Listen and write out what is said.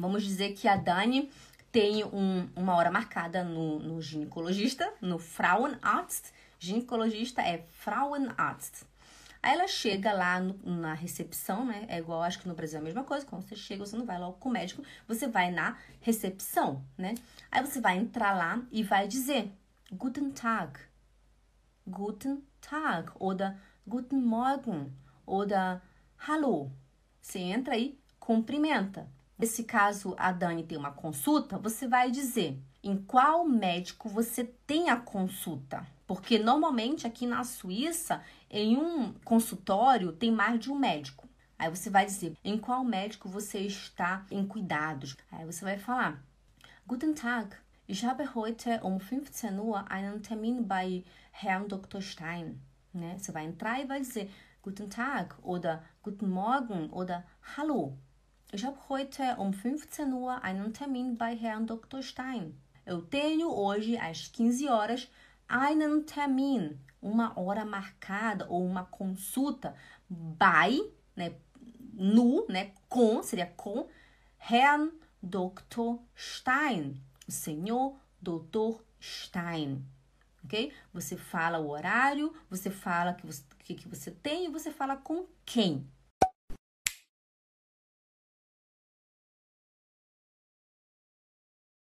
Vamos dizer que a Dani tem um, uma hora marcada no, no ginecologista, no Frauenarzt. Ginecologista é Frauenarzt. Aí ela chega lá no, na recepção, né? É igual, acho que no Brasil é a mesma coisa. Quando você chega, você não vai logo com o médico, você vai na recepção, né? Aí você vai entrar lá e vai dizer Guten Tag, Guten Tag, oder Guten Morgen, oder Hallo. Você entra aí, cumprimenta. Nesse caso, a Dani tem uma consulta, você vai dizer em qual médico você tem a consulta. Porque normalmente aqui na Suíça, em um consultório, tem mais de um médico. Aí você vai dizer em qual médico você está em cuidados. Aí você vai falar: Guten Tag, ich habe heute um 15 Uhr einen Termin bei Herrn Dr. Stein. Né? Você vai entrar e vai dizer Guten Tag oder Guten Morgen oder Hallo. Ich habe heute um 15 Uhr einen Termin bei Herrn Dr. Stein. Eu tenho hoje às 15 horas einen Termin, uma hora marcada ou uma consulta by, né, no, né, com, seria com Herrn Dr. Stein, o senhor Dr. Stein. Ok? Você fala o horário, você fala que você, que, que você tem e você fala com quem.